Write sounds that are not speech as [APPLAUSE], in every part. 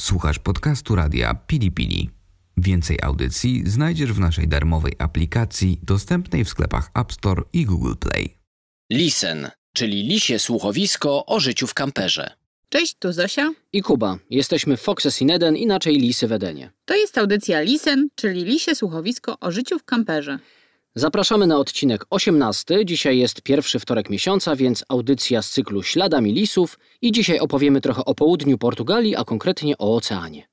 Słuchasz podcastu radia Pili Pili. Więcej audycji znajdziesz w naszej darmowej aplikacji dostępnej w sklepach App Store i Google Play. Lisen, czyli lisie słuchowisko o życiu w kamperze. Cześć, tu Zosia. I Kuba. Jesteśmy Foxes in Eden, inaczej Lisy w Edenie. To jest audycja Lisen, czyli lisie słuchowisko o życiu w kamperze. Zapraszamy na odcinek 18. Dzisiaj jest pierwszy wtorek miesiąca, więc audycja z cyklu Śladami Lisów i dzisiaj opowiemy trochę o południu Portugalii, a konkretnie o oceanie.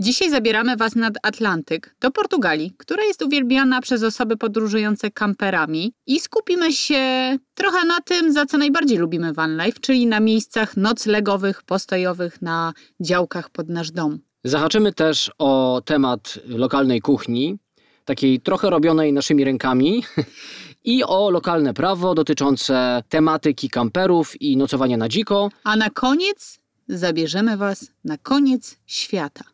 Dzisiaj zabieramy Was nad Atlantyk, do Portugalii, która jest uwielbiana przez osoby podróżujące kamperami i skupimy się trochę na tym, za co najbardziej lubimy van life, czyli na miejscach noclegowych, postojowych, na działkach pod nasz dom. Zahaczymy też o temat lokalnej kuchni, takiej trochę robionej naszymi rękami [LAUGHS] i o lokalne prawo dotyczące tematyki kamperów i nocowania na dziko. A na koniec zabierzemy Was na koniec świata.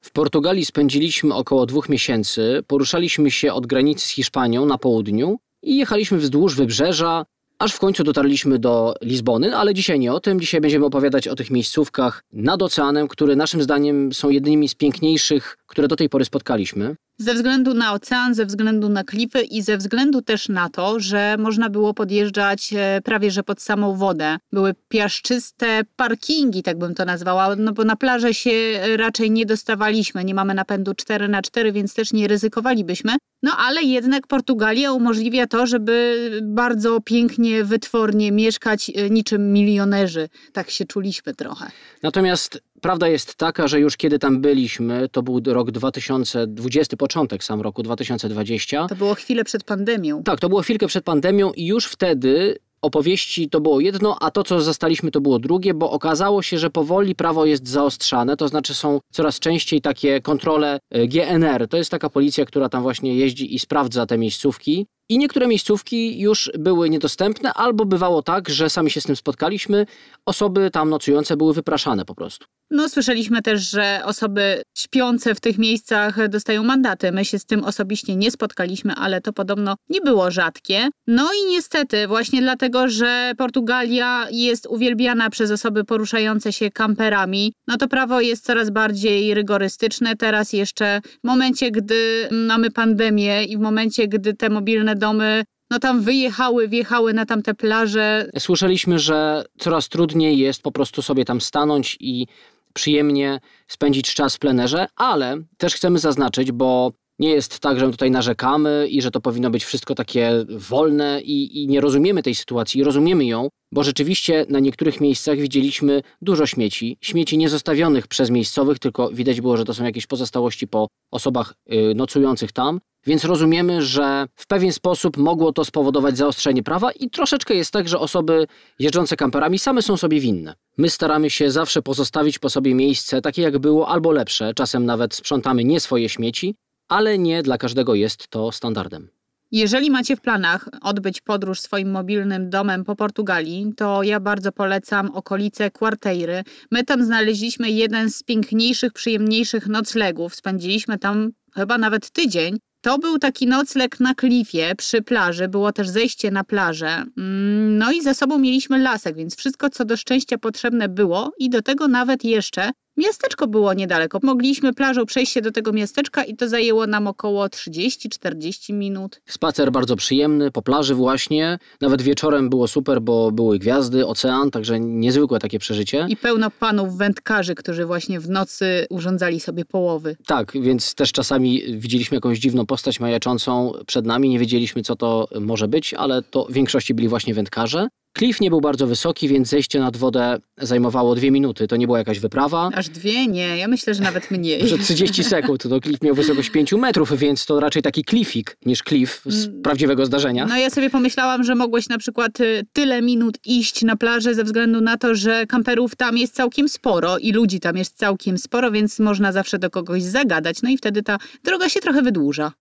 W Portugalii spędziliśmy około dwóch miesięcy, poruszaliśmy się od granicy z Hiszpanią na południu i jechaliśmy wzdłuż wybrzeża, aż w końcu dotarliśmy do Lizbony, ale dzisiaj nie o tym. Dzisiaj będziemy opowiadać o tych miejscówkach nad oceanem, które naszym zdaniem są jednymi z piękniejszych, które do tej pory spotkaliśmy. Ze względu na ocean, ze względu na klify i ze względu też na to, że można było podjeżdżać e, prawie że pod samą wodę. Były piaszczyste parkingi, tak bym to nazwała, no bo na plażę się raczej nie dostawaliśmy. Nie mamy napędu 4 na 4 więc też nie ryzykowalibyśmy. No ale jednak Portugalia umożliwia to, żeby bardzo pięknie, wytwornie mieszkać e, niczym milionerzy. Tak się czuliśmy trochę. Natomiast prawda jest taka, że już kiedy tam byliśmy, to był rok 2020, początek sam roku 2020. To było chwilę przed pandemią. Tak, to było chwilkę przed pandemią i już wtedy opowieści to było jedno, a to, co zastaliśmy, to było drugie, bo okazało się, że powoli prawo jest zaostrzane, to znaczy są coraz częściej takie kontrole e, GNR. To jest taka policja, która tam właśnie jeździ i sprawdza te miejscówki. I niektóre miejscówki już były niedostępne, albo bywało tak, że sami się z tym spotkaliśmy, osoby tam nocujące były wypraszane po prostu. No, słyszeliśmy też, że osoby śpiące w tych miejscach dostają mandaty. My się z tym osobiście nie spotkaliśmy, ale to podobno nie było rzadkie. No i niestety, właśnie dlatego, że Portugalia jest uwielbiana przez osoby poruszające się kamperami, no to prawo jest coraz bardziej rygorystyczne. Teraz jeszcze w momencie, gdy mamy pandemię i w momencie, gdy te mobilne domy no tam wyjechały, wjechały na tamte plaże. Słyszeliśmy, że coraz trudniej jest po prostu sobie tam stanąć i przyjemnie spędzić czas w plenerze, ale też chcemy zaznaczyć, bo nie jest tak, że my tutaj narzekamy i że to powinno być wszystko takie wolne i, i, nie rozumiemy tej sytuacji, rozumiemy ją, bo rzeczywiście na niektórych miejscach widzieliśmy dużo śmieci. Śmieci nie zostawionych przez miejscowych, tylko widać było, że to są jakieś pozostałości po osobach yy, nocujących tam. Więc rozumiemy, że w pewien sposób mogło to spowodować zaostrzenie prawa i troszeczkę jest tak, że osoby jeżdżące kamperami same są sobie winne. My staramy się zawsze pozostawić po sobie miejsce takie jak było albo lepsze, czasem nawet sprzątamy nie swoje śmieci, ale nie dla każdego jest to standardem. Jeżeli macie w planach odbyć podróż swoim mobilnym domem po Portugalii, to ja bardzo polecam okolice Quarteiry. My tam znaleźliśmy jeden z piękniejszych, przyjemniejszych noclegów. Spędziliśmy tam chyba nawet tydzień. To był taki nocleg na klifie przy plaży, było też zejście na plażę. Mm, no i ze sobą mieliśmy lasek, więc wszystko co do szczęścia potrzebne było i do tego nawet jeszcze Miasteczko było niedaleko. Mogliśmy plażą przejść się do tego miasteczka i to zajęło nam około 30-40 minut. Spacer bardzo przyjemny, po plaży właśnie. Nawet wieczorem było super, bo były gwiazdy, ocean, także niezwykłe takie przeżycie. I pełno panów wędkarzy, którzy właśnie w nocy urządzali sobie połowy. Tak, więc też czasami widzieliśmy jakąś dziwną postać majaczącą przed nami. Nie wiedzieliśmy, co to może być, ale to w większości byli właśnie wędkarze. Klif nie był bardzo wysoki, więc zejście nad wodę zajmowało dwie minuty. To nie była jakaś wyprawa. Aż dwie? Nie, ja myślę, że nawet mniej. Że 30 [LAUGHS] sekund. To klif miał wysokość 5 metrów, więc to raczej taki klifik niż klif z mm. prawdziwego zdarzenia. No ja sobie pomyślałam, że mogłeś na przykład y, tyle minut iść na plażę ze względu na to, że kamperów tam jest całkiem sporo i ludzi tam jest całkiem sporo, więc można zawsze do kogoś zagadać. No i wtedy ta droga się trochę wydłuża.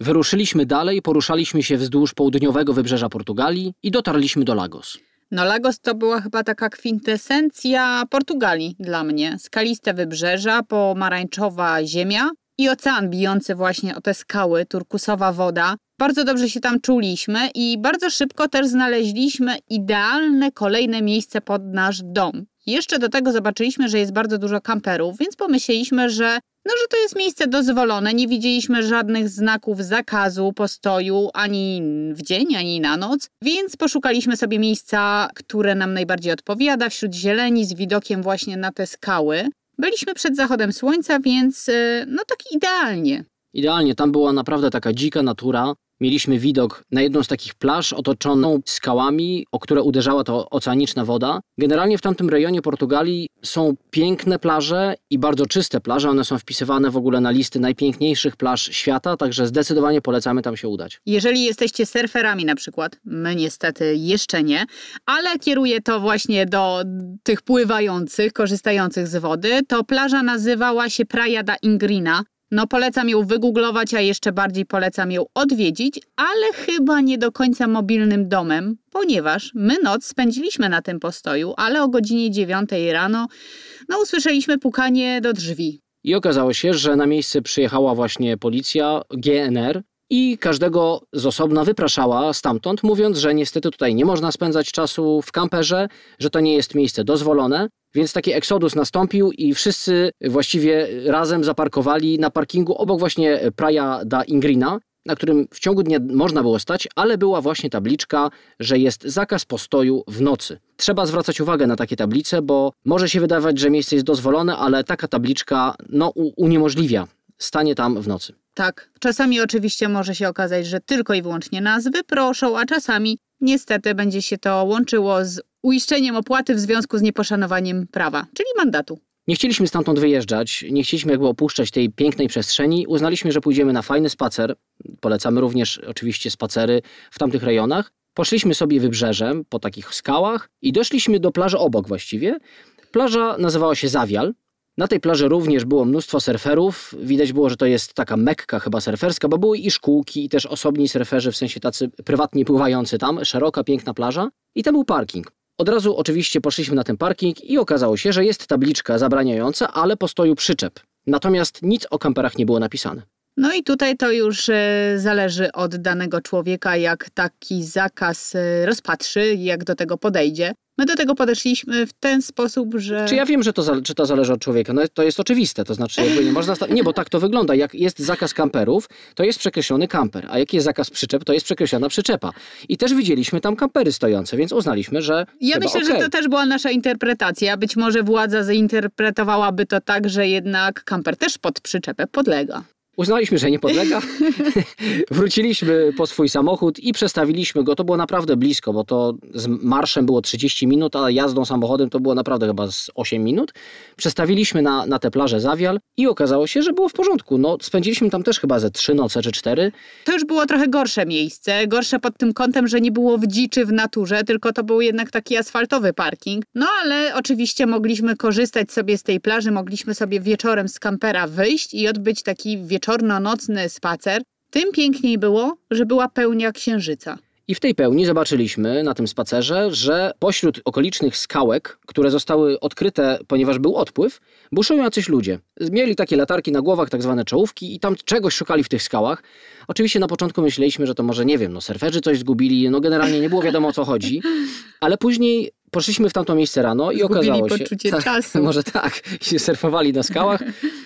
Wyruszyliśmy dalej, poruszaliśmy się wzdłuż południowego wybrzeża Portugalii i dotarliśmy do Lagos. No Lagos to była chyba taka kwintesencja Portugalii dla mnie. Skaliste wybrzeża, pomarańczowa ziemia i ocean bijący właśnie o te skały, turkusowa woda. Bardzo dobrze się tam czuliśmy i bardzo szybko też znaleźliśmy idealne kolejne miejsce pod nasz dom. Jeszcze do tego zobaczyliśmy, że jest bardzo dużo kamperów, więc pomyśleliśmy, że no, że to jest miejsce dozwolone. Nie widzieliśmy żadnych znaków zakazu postoju ani w dzień, ani na noc, więc poszukaliśmy sobie miejsca, które nam najbardziej odpowiada, wśród zieleni, z widokiem właśnie na te skały. Byliśmy przed zachodem słońca, więc y, no tak idealnie. Idealnie, tam była naprawdę taka dzika natura. Mieliśmy widok na jedną z takich plaż otoczoną skałami, o które uderzała to oceaniczna woda. Generalnie w tamtym rejonie Portugalii są piękne plaże i bardzo czyste plaże. One są wpisywane w ogóle na listy najpiękniejszych plaż świata, także zdecydowanie polecamy tam się udać. Jeżeli jesteście surferami na przykład, my niestety jeszcze nie, ale kieruję to właśnie do tych pływających, korzystających z wody, to plaża nazywała się Praia da Ingrina. No polecam ją wygooglować, a jeszcze bardziej polecam ją odwiedzić, ale chyba nie do końca mobilnym domem, ponieważ my noc spędziliśmy na tym postoju, ale o godzinie 9 rano no usłyszeliśmy pukanie do drzwi. I okazało się, że na miejsce przyjechała właśnie policja GNR i każdego z osobna wypraszała stamtąd, mówiąc, że niestety tutaj nie można spędzać czasu w kamperze, że to nie jest miejsce dozwolone. Więc taki eksodus nastąpił i wszyscy właściwie razem zaparkowali na parkingu obok właśnie Praia da Ingrina, na którym w ciągu dnia można było stać, ale była właśnie tabliczka, że jest zakaz postoju w nocy. Trzeba zwracać uwagę na takie tablice, bo może się wydawać, że miejsce jest dozwolone, ale taka tabliczka no, uniemożliwia stanie tam w nocy. Tak, czasami oczywiście może się okazać, że tylko i wyłącznie nazwy proszą, a czasami niestety będzie się to łączyło z uiszczeniem opłaty w związku z nieposzanowaniem prawa, czyli mandatu. Nie chcieliśmy stamtąd wyjeżdżać, nie chcieliśmy jakby opuszczać tej pięknej przestrzeni. Uznaliśmy, że pójdziemy na fajny spacer. Polecamy również oczywiście spacery w tamtych rejonach. Poszliśmy sobie wybrzeżem po takich skałach i doszliśmy do plaży obok właściwie. Plaża nazywała się Zawial. Na tej plaży również było mnóstwo surferów. Widać było, że to jest taka mekka chyba surferska, bo były i szkółki, i też osobni surferzy, w sensie tacy prywatnie pływający tam. Szeroka, piękna plaża. I tam był parking. Od razu oczywiście poszliśmy na ten parking i okazało się, że jest tabliczka zabraniająca, ale postoju przyczep. Natomiast nic o kamperach nie było napisane. No i tutaj to już e, zależy od danego człowieka, jak taki zakaz e, rozpatrzy, jak do tego podejdzie. My do tego podeszliśmy w ten sposób, że. Czy ja wiem, że to, czy to zależy od człowieka? No to jest oczywiste, to znaczy jakby nie można. Nie, bo tak to wygląda. Jak jest zakaz kamperów, to jest przekreślony kamper, a jak jest zakaz przyczep, to jest przekreślona przyczepa. I też widzieliśmy tam kampery stojące, więc uznaliśmy, że. Ja myślę, okay. że to też była nasza interpretacja. Być może władza zinterpretowałaby to tak, że jednak kamper też pod przyczepę podlega. Uznaliśmy, że nie podlega. [LAUGHS] Wróciliśmy po swój samochód i przestawiliśmy go. To było naprawdę blisko, bo to z marszem było 30 minut, a jazdą samochodem to było naprawdę chyba z 8 minut. Przestawiliśmy na, na tę plażę Zawial i okazało się, że było w porządku. No, spędziliśmy tam też chyba ze 3 noce czy 4. To już było trochę gorsze miejsce. Gorsze pod tym kątem, że nie było w dziczy w naturze, tylko to był jednak taki asfaltowy parking. No ale oczywiście mogliśmy korzystać sobie z tej plaży, mogliśmy sobie wieczorem z kampera wyjść i odbyć taki wieczorem wieczorno-nocny spacer, tym piękniej było, że była pełnia księżyca. I w tej pełni zobaczyliśmy na tym spacerze, że pośród okolicznych skałek, które zostały odkryte, ponieważ był odpływ, buszują jacyś ludzie. Mieli takie latarki na głowach, tak zwane czołówki i tam czegoś szukali w tych skałach. Oczywiście na początku myśleliśmy, że to może, nie wiem, no surferzy coś zgubili, no generalnie nie było wiadomo o co chodzi, ale później poszliśmy w tamto miejsce rano i Zgubili okazało się... poczucie tak, czasu. [LAUGHS] Może tak, i surfowali na skałach,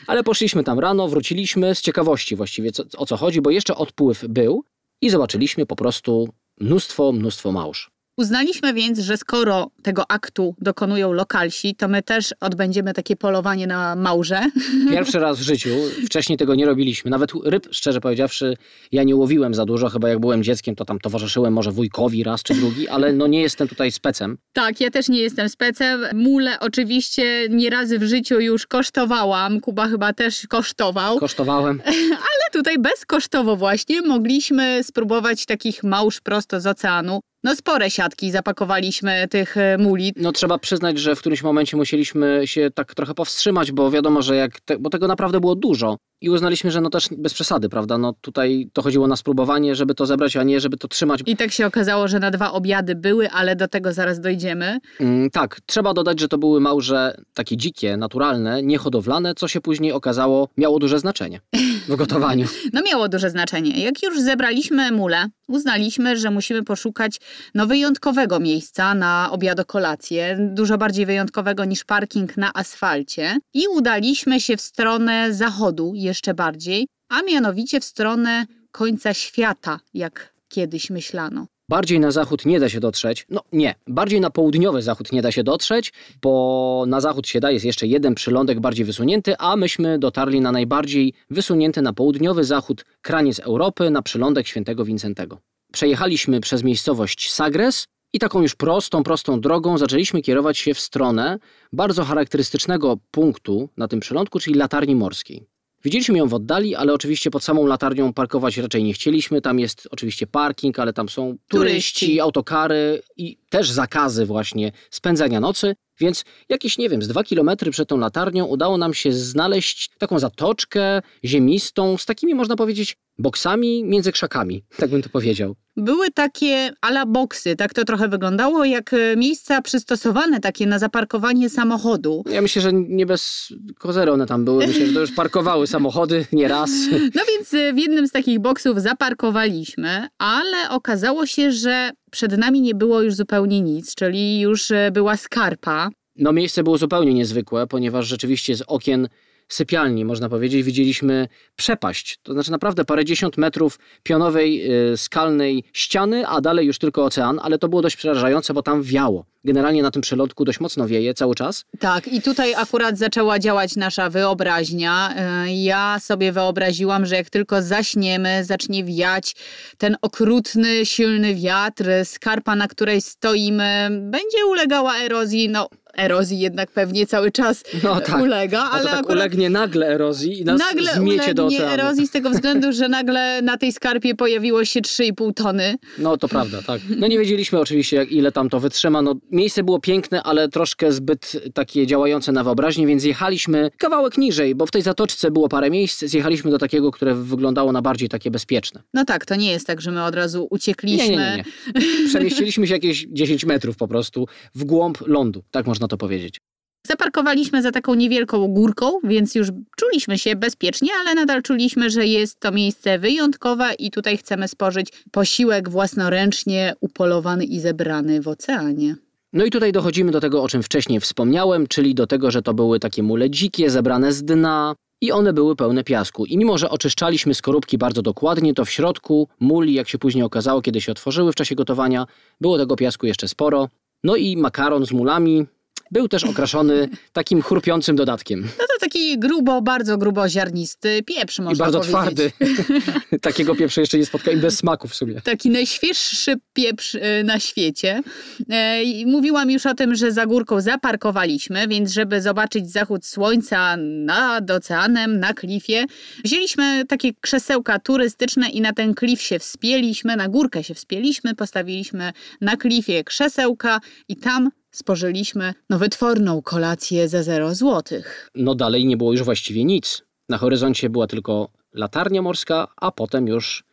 ale poszliśmy tam rano, wróciliśmy z ciekawości właściwie co, o co chodzi, bo jeszcze odpływ był i zobaczyliśmy po prostu mnóstwo, mnóstwo małż. Uznaliśmy więc, że skoro tego aktu dokonują lokalsi, to my też odbędziemy takie polowanie na małże. [LAUGHS] Pierwszy raz w życiu. Wcześniej tego nie robiliśmy. Nawet ryb, szczerze powiedziawszy, ja nie łowiłem za dużo. Chyba jak byłem dzieckiem, to tam towarzyszyłem może wujkowi raz czy drugi, ale no nie jestem tutaj specem. Tak, ja też nie jestem specem. Mule oczywiście nie razy w życiu już kosztowałam. Kuba chyba też kosztował. Kosztowałem. [LAUGHS] ale tutaj bezkosztowo właśnie mogliśmy spróbować takich małż prosto z oceanu. No spore siatki zapakowaliśmy tych e, muli. No trzeba przyznać, że w którymś momencie musieliśmy się tak trochę powstrzymać, bo wiadomo, że jak, te, bo tego naprawdę było dużo. I uznaliśmy, że no też bez przesady, prawda? No tutaj to chodziło na spróbowanie, żeby to zebrać, a nie żeby to trzymać. I tak się okazało, że na dwa obiady były, ale do tego zaraz dojdziemy. Mm, tak, trzeba dodać, że to były małże takie dzikie, naturalne, niehodowlane, co się później okazało miało duże znaczenie w gotowaniu. [LAUGHS] No miało duże znaczenie. Jak już zebraliśmy mule, uznaliśmy, że musimy poszukać no, wyjątkowego miejsca na obiadokolację, dużo bardziej wyjątkowego niż parking na asfalcie i udaliśmy się w stronę zachodu jeszcze bardziej, a mianowicie w stronę końca świata, jak kiedyś myślano. Bardziej na zachód nie da się dotrzeć. No nie, bardziej na południowy zachód nie da się dotrzeć, bo na zachód się da, jest jeszcze jeden przylądek bardziej wysunięty, a myśmy dotarli na najbardziej wysunięty na południowy zachód kraniec Europy, na przylądek Świętego Wincentego. Przejechaliśmy przez miejscowość Sagres i taką już prostą, prostą drogą zaczęliśmy kierować się w stronę bardzo charakterystycznego punktu na tym przylądku, czyli latarni morskiej. Widzieliśmy ją w oddali, ale oczywiście pod samą latarnią parkować raczej nie chcieliśmy. Tam jest oczywiście parking, ale tam są turyści, Turyści. autokary i też zakazy właśnie spędzania nocy. Więc jakieś, nie wiem, z dwa kilometry przed tą latarnią udało nam się znaleźć taką zatoczkę ziemistą z takimi, można powiedzieć, boksami między krzakami, tak bym to powiedział. Były takie ala boksy, tak to trochę wyglądało, jak e, miejsca przystosowane takie na zaparkowanie samochodu. Ja myślę, że nie bez kozery one tam były. Myślę, że to już parkowały samochody nieraz. [LAUGHS] No więc e, w jednym z takich boksów zaparkowaliśmy, ale okazało się, że przed nami nie było już zupełnie nic, czyli już e, była skarpa. No miejsce było zupełnie niezwykłe, ponieważ rzeczywiście z okien sypialni, można powiedzieć, widzieliśmy przepaść. To znaczy naprawdę parędziesiąt metrów pionowej, y, skalnej ściany, a dalej już tylko ocean, ale to było dość przerażające, bo tam wiało. Generalnie na tym przelotku dość mocno wieje cały czas. Tak, i tutaj akurat zaczęła działać nasza wyobraźnia. E, Ja sobie wyobraziłam, że jak tylko zaśniemy, zacznie wiać ten okrutny, silny wiatr, skarpa, na której stoimy, będzie ulegała erozji. No, erozji jednak pewnie cały czas No tak. ulega, Ale to tak akurat ulegnie nagle erozji i nas nagle zmiecie do oceanu. erozji z tego względu, że nagle na tej skarpie pojawiło się 3,5 tony. No to prawda, tak. No nie wiedzieliśmy oczywiście, jak, ile tam to wytrzyma. No, miejsce było piękne, ale troszkę zbyt takie działające na wyobraźnię, więc jechaliśmy kawałek niżej, bo w tej zatoczce było parę miejsc. Zjechaliśmy do takiego, które wyglądało na bardziej takie bezpieczne. No tak, to nie jest tak, że my od razu uciekliśmy. Nie, nie, nie, nie. [LAUGHS] Przemieściliśmy się jakieś 10 metrów po prostu w głąb lądu, tak można to powiedzieć. Zaparkowaliśmy za taką niewielką górką, więc już czuliśmy się bezpiecznie, ale nadal czuliśmy, że jest to miejsce wyjątkowe i tutaj chcemy spożyć posiłek własnoręcznie upolowany i zebrany w oceanie. No i tutaj dochodzimy do tego, o czym wcześniej wspomniałem, czyli do tego, że to były takie mule dzikie, zebrane z dna i one były pełne piasku. I mimo, że oczyszczaliśmy skorupki bardzo dokładnie, to w środku muli, jak się później okazało, kiedy się otworzyły w czasie gotowania, było tego piasku jeszcze sporo. No i makaron z mulami był też okraszony takim chrupiącym dodatkiem. No to taki grubo, bardzo grubo ziarnisty pieprz, można I bardzo powiedzieć. twardy. [LAUGHS] Takiego pieprzu jeszcze nie spotkałem, bez smaku w sumie. Taki najświeższy pieprz e, na świecie. E, Mówiłam już o tym, że za górką zaparkowaliśmy, więc żeby zobaczyć zachód słońca nad oceanem, na klifie, wzięliśmy takie krzesełka turystyczne i na ten klif się wspięliśmy, na górkę się wspięliśmy, postawiliśmy na klifie krzesełka i tam spożyliśmy no, wytworną kolację za 0 złotych. No dalej nie było już właściwie nic. Na horyzoncie była tylko latarnia morska, a potem już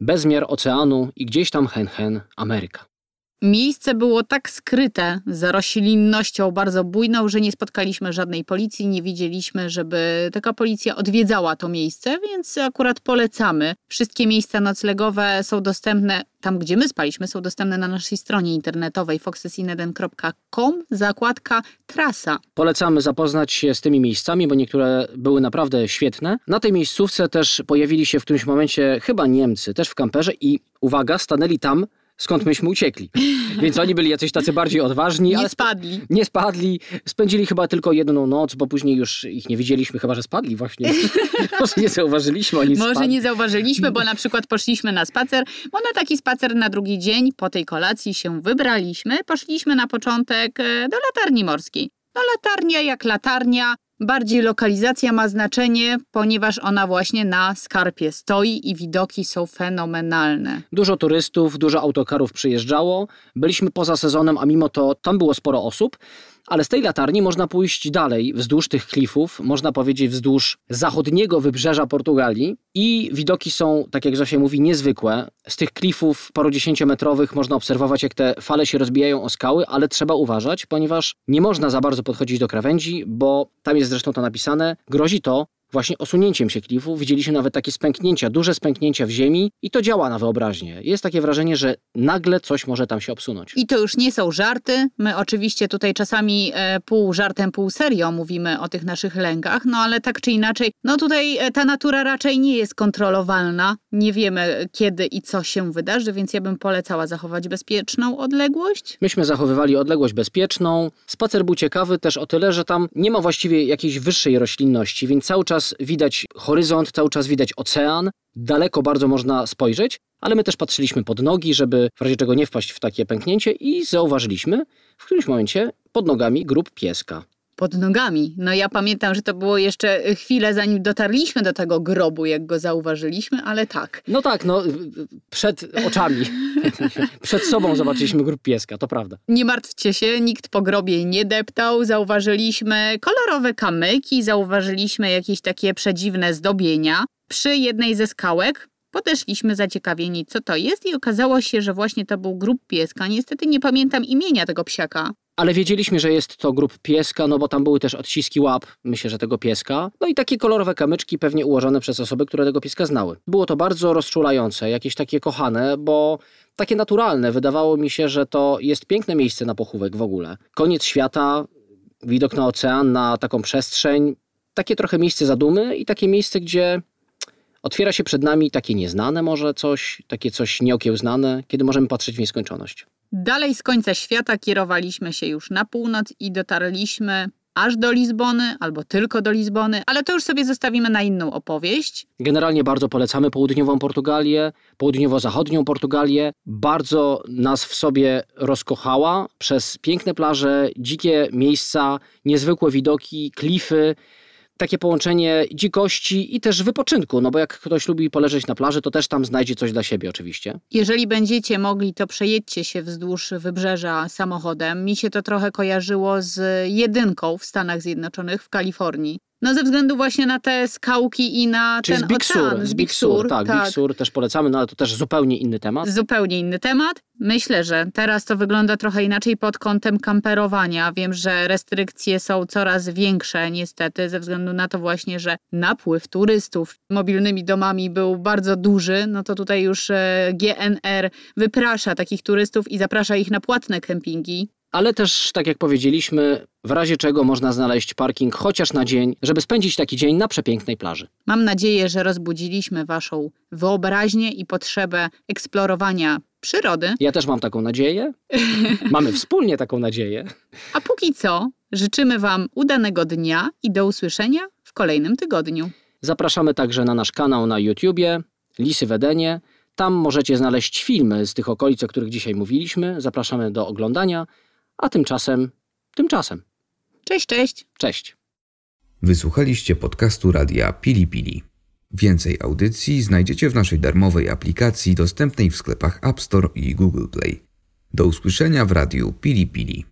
bezmiar oceanu i gdzieś tam hen hen Ameryka. Miejsce było tak skryte za roślinnością bardzo bujną, że nie spotkaliśmy żadnej policji, nie widzieliśmy, żeby taka policja odwiedzała to miejsce, więc akurat polecamy. Wszystkie miejsca noclegowe są dostępne, tam gdzie my spaliśmy, są dostępne na naszej stronie internetowej foxesineden.com, zakładka trasa. Polecamy zapoznać się z tymi miejscami, bo niektóre były naprawdę świetne. Na tej miejscówce też pojawili się w którymś momencie chyba Niemcy, też w kamperze i uwaga, stanęli tam, skąd myśmy uciekli. Więc oni byli jacyś tacy bardziej odważni, Nie spadli. nie spadli. Spędzili chyba tylko jedną noc, bo później już ich nie widzieliśmy, chyba że spadli właśnie. [LAUGHS] Może nie zauważyliśmy, oni Może spadli. nie zauważyliśmy, bo na przykład poszliśmy na spacer, bo na taki spacer na drugi dzień po tej kolacji się wybraliśmy. Poszliśmy na początek e, do latarni morskiej. No latarnia jak latarnia, bardziej lokalizacja ma znaczenie, ponieważ ona właśnie na skarpie stoi i widoki są fenomenalne. Dużo turystów, dużo autokarów przyjeżdżało. Byliśmy poza sezonem, a mimo to tam było sporo osób. Ale z tej latarni można pójść dalej, wzdłuż tych klifów, można powiedzieć wzdłuż zachodniego wybrzeża Portugalii i widoki są, tak jak Zosia mówi, niezwykłe. Z tych klifów parudziesięciometrowych można obserwować, jak te fale się rozbijają o skały, ale trzeba uważać, ponieważ nie można za bardzo podchodzić do krawędzi, bo tam jest zresztą to napisane, grozi to właśnie osunięciem się klifu. Widzieliśmy nawet takie spęknięcia, duże spęknięcia w ziemi i to działa na wyobraźnię. Jest takie wrażenie, że nagle coś może tam się obsunąć. I to już nie są żarty. My oczywiście tutaj czasami e, pół żartem, pół serio mówimy o tych naszych lękach, no ale tak czy inaczej, no tutaj e, ta natura raczej nie jest kontrolowalna. Nie wiemy kiedy i co się wydarzy, więc ja bym polecała zachować bezpieczną odległość. Myśmy zachowywali odległość bezpieczną. Spacer był ciekawy też o tyle, że tam nie ma właściwie jakiejś wyższej roślinności, więc cały czas widać horyzont, cały czas widać ocean. Daleko bardzo można spojrzeć, ale my też patrzyliśmy pod nogi, żeby w razie czego nie wpaść w takie pęknięcie i zauważyliśmy w którymś momencie pod nogami grób pieska. Pod nogami. No ja pamiętam, że to było jeszcze chwilę zanim dotarliśmy do tego grobu, jak go zauważyliśmy, ale tak. No tak, no przed oczami, [LAUGHS] przed sobą zobaczyliśmy grób pieska, to prawda. Nie martwcie się, nikt po grobie nie deptał. Zauważyliśmy kolorowe kamyki, zauważyliśmy jakieś takie przedziwne zdobienia. Przy jednej ze skałek Podeszliśmy zaciekawieni, co to jest, i okazało się, że właśnie to był grób pieska. Niestety nie pamiętam imienia tego psiaka. Ale wiedzieliśmy, że jest to grób pieska, no bo tam były też odciski łap, myślę, że tego pieska. No i takie kolorowe kamyczki pewnie ułożone przez osoby, które tego pieska znały. Było to bardzo rozczulające, jakieś takie kochane, bo takie naturalne. Wydawało mi się, że to jest piękne miejsce na pochówek w ogóle. Koniec świata, widok na ocean, na taką przestrzeń. Takie trochę miejsce zadumy i takie miejsce, gdzie otwiera się przed nami takie nieznane może coś, takie coś nieokiełznane, kiedy możemy patrzeć w nieskończoność. Dalej z końca świata kierowaliśmy się już na północ i dotarliśmy aż do Lizbony albo tylko do Lizbony, ale to już sobie zostawimy na inną opowieść. Generalnie bardzo polecamy południową Portugalię, południowo-zachodnią Portugalię. Bardzo nas w sobie rozkochała przez piękne plaże, dzikie miejsca, niezwykłe widoki, klify takie połączenie dzikości i też wypoczynku, no bo jak ktoś lubi poleżeć na plaży, to też tam znajdzie coś dla siebie oczywiście. Jeżeli będziecie mogli, to przejedźcie się wzdłuż wybrzeża samochodem. Mi się to trochę kojarzyło z jedynką w Stanach Zjednoczonych, w Kalifornii. No ze względu właśnie na te skałki i na Czyli ten z Big ocean. Sur, z Big Sur, tak, tak. Big Sur też polecamy, no ale to też zupełnie inny temat. Zupełnie inny temat. Myślę, że teraz to wygląda trochę inaczej pod kątem kamperowania. Wiem, że restrykcje są coraz większe niestety ze względu na to właśnie, że napływ turystów mobilnymi domami był bardzo duży. No to tutaj już e, GNR wyprasza takich turystów i zaprasza ich na płatne kempingi. Ale też, tak jak powiedzieliśmy, w razie czego można znaleźć parking chociaż na dzień, żeby spędzić taki dzień na przepięknej plaży. Mam nadzieję, że rozbudziliśmy Waszą wyobraźnię i potrzebę eksplorowania przyrody. Ja też mam taką nadzieję. [LAUGHS] Mamy wspólnie taką nadzieję. A póki co, życzymy Wam udanego dnia i do usłyszenia w kolejnym tygodniu. Zapraszamy także na nasz kanał na YouTubie Lisy Wedenie. Tam możecie znaleźć filmy z tych okolic, o których dzisiaj mówiliśmy. Zapraszamy do oglądania. A tymczasem, tymczasem. Cześć, cześć. Cześć. Wysłuchaliście podcastu radia Pili Pili. Więcej audycji znajdziecie w naszej darmowej aplikacji dostępnej w sklepach App Store i Google Play. Do usłyszenia w radiu Pili Pili.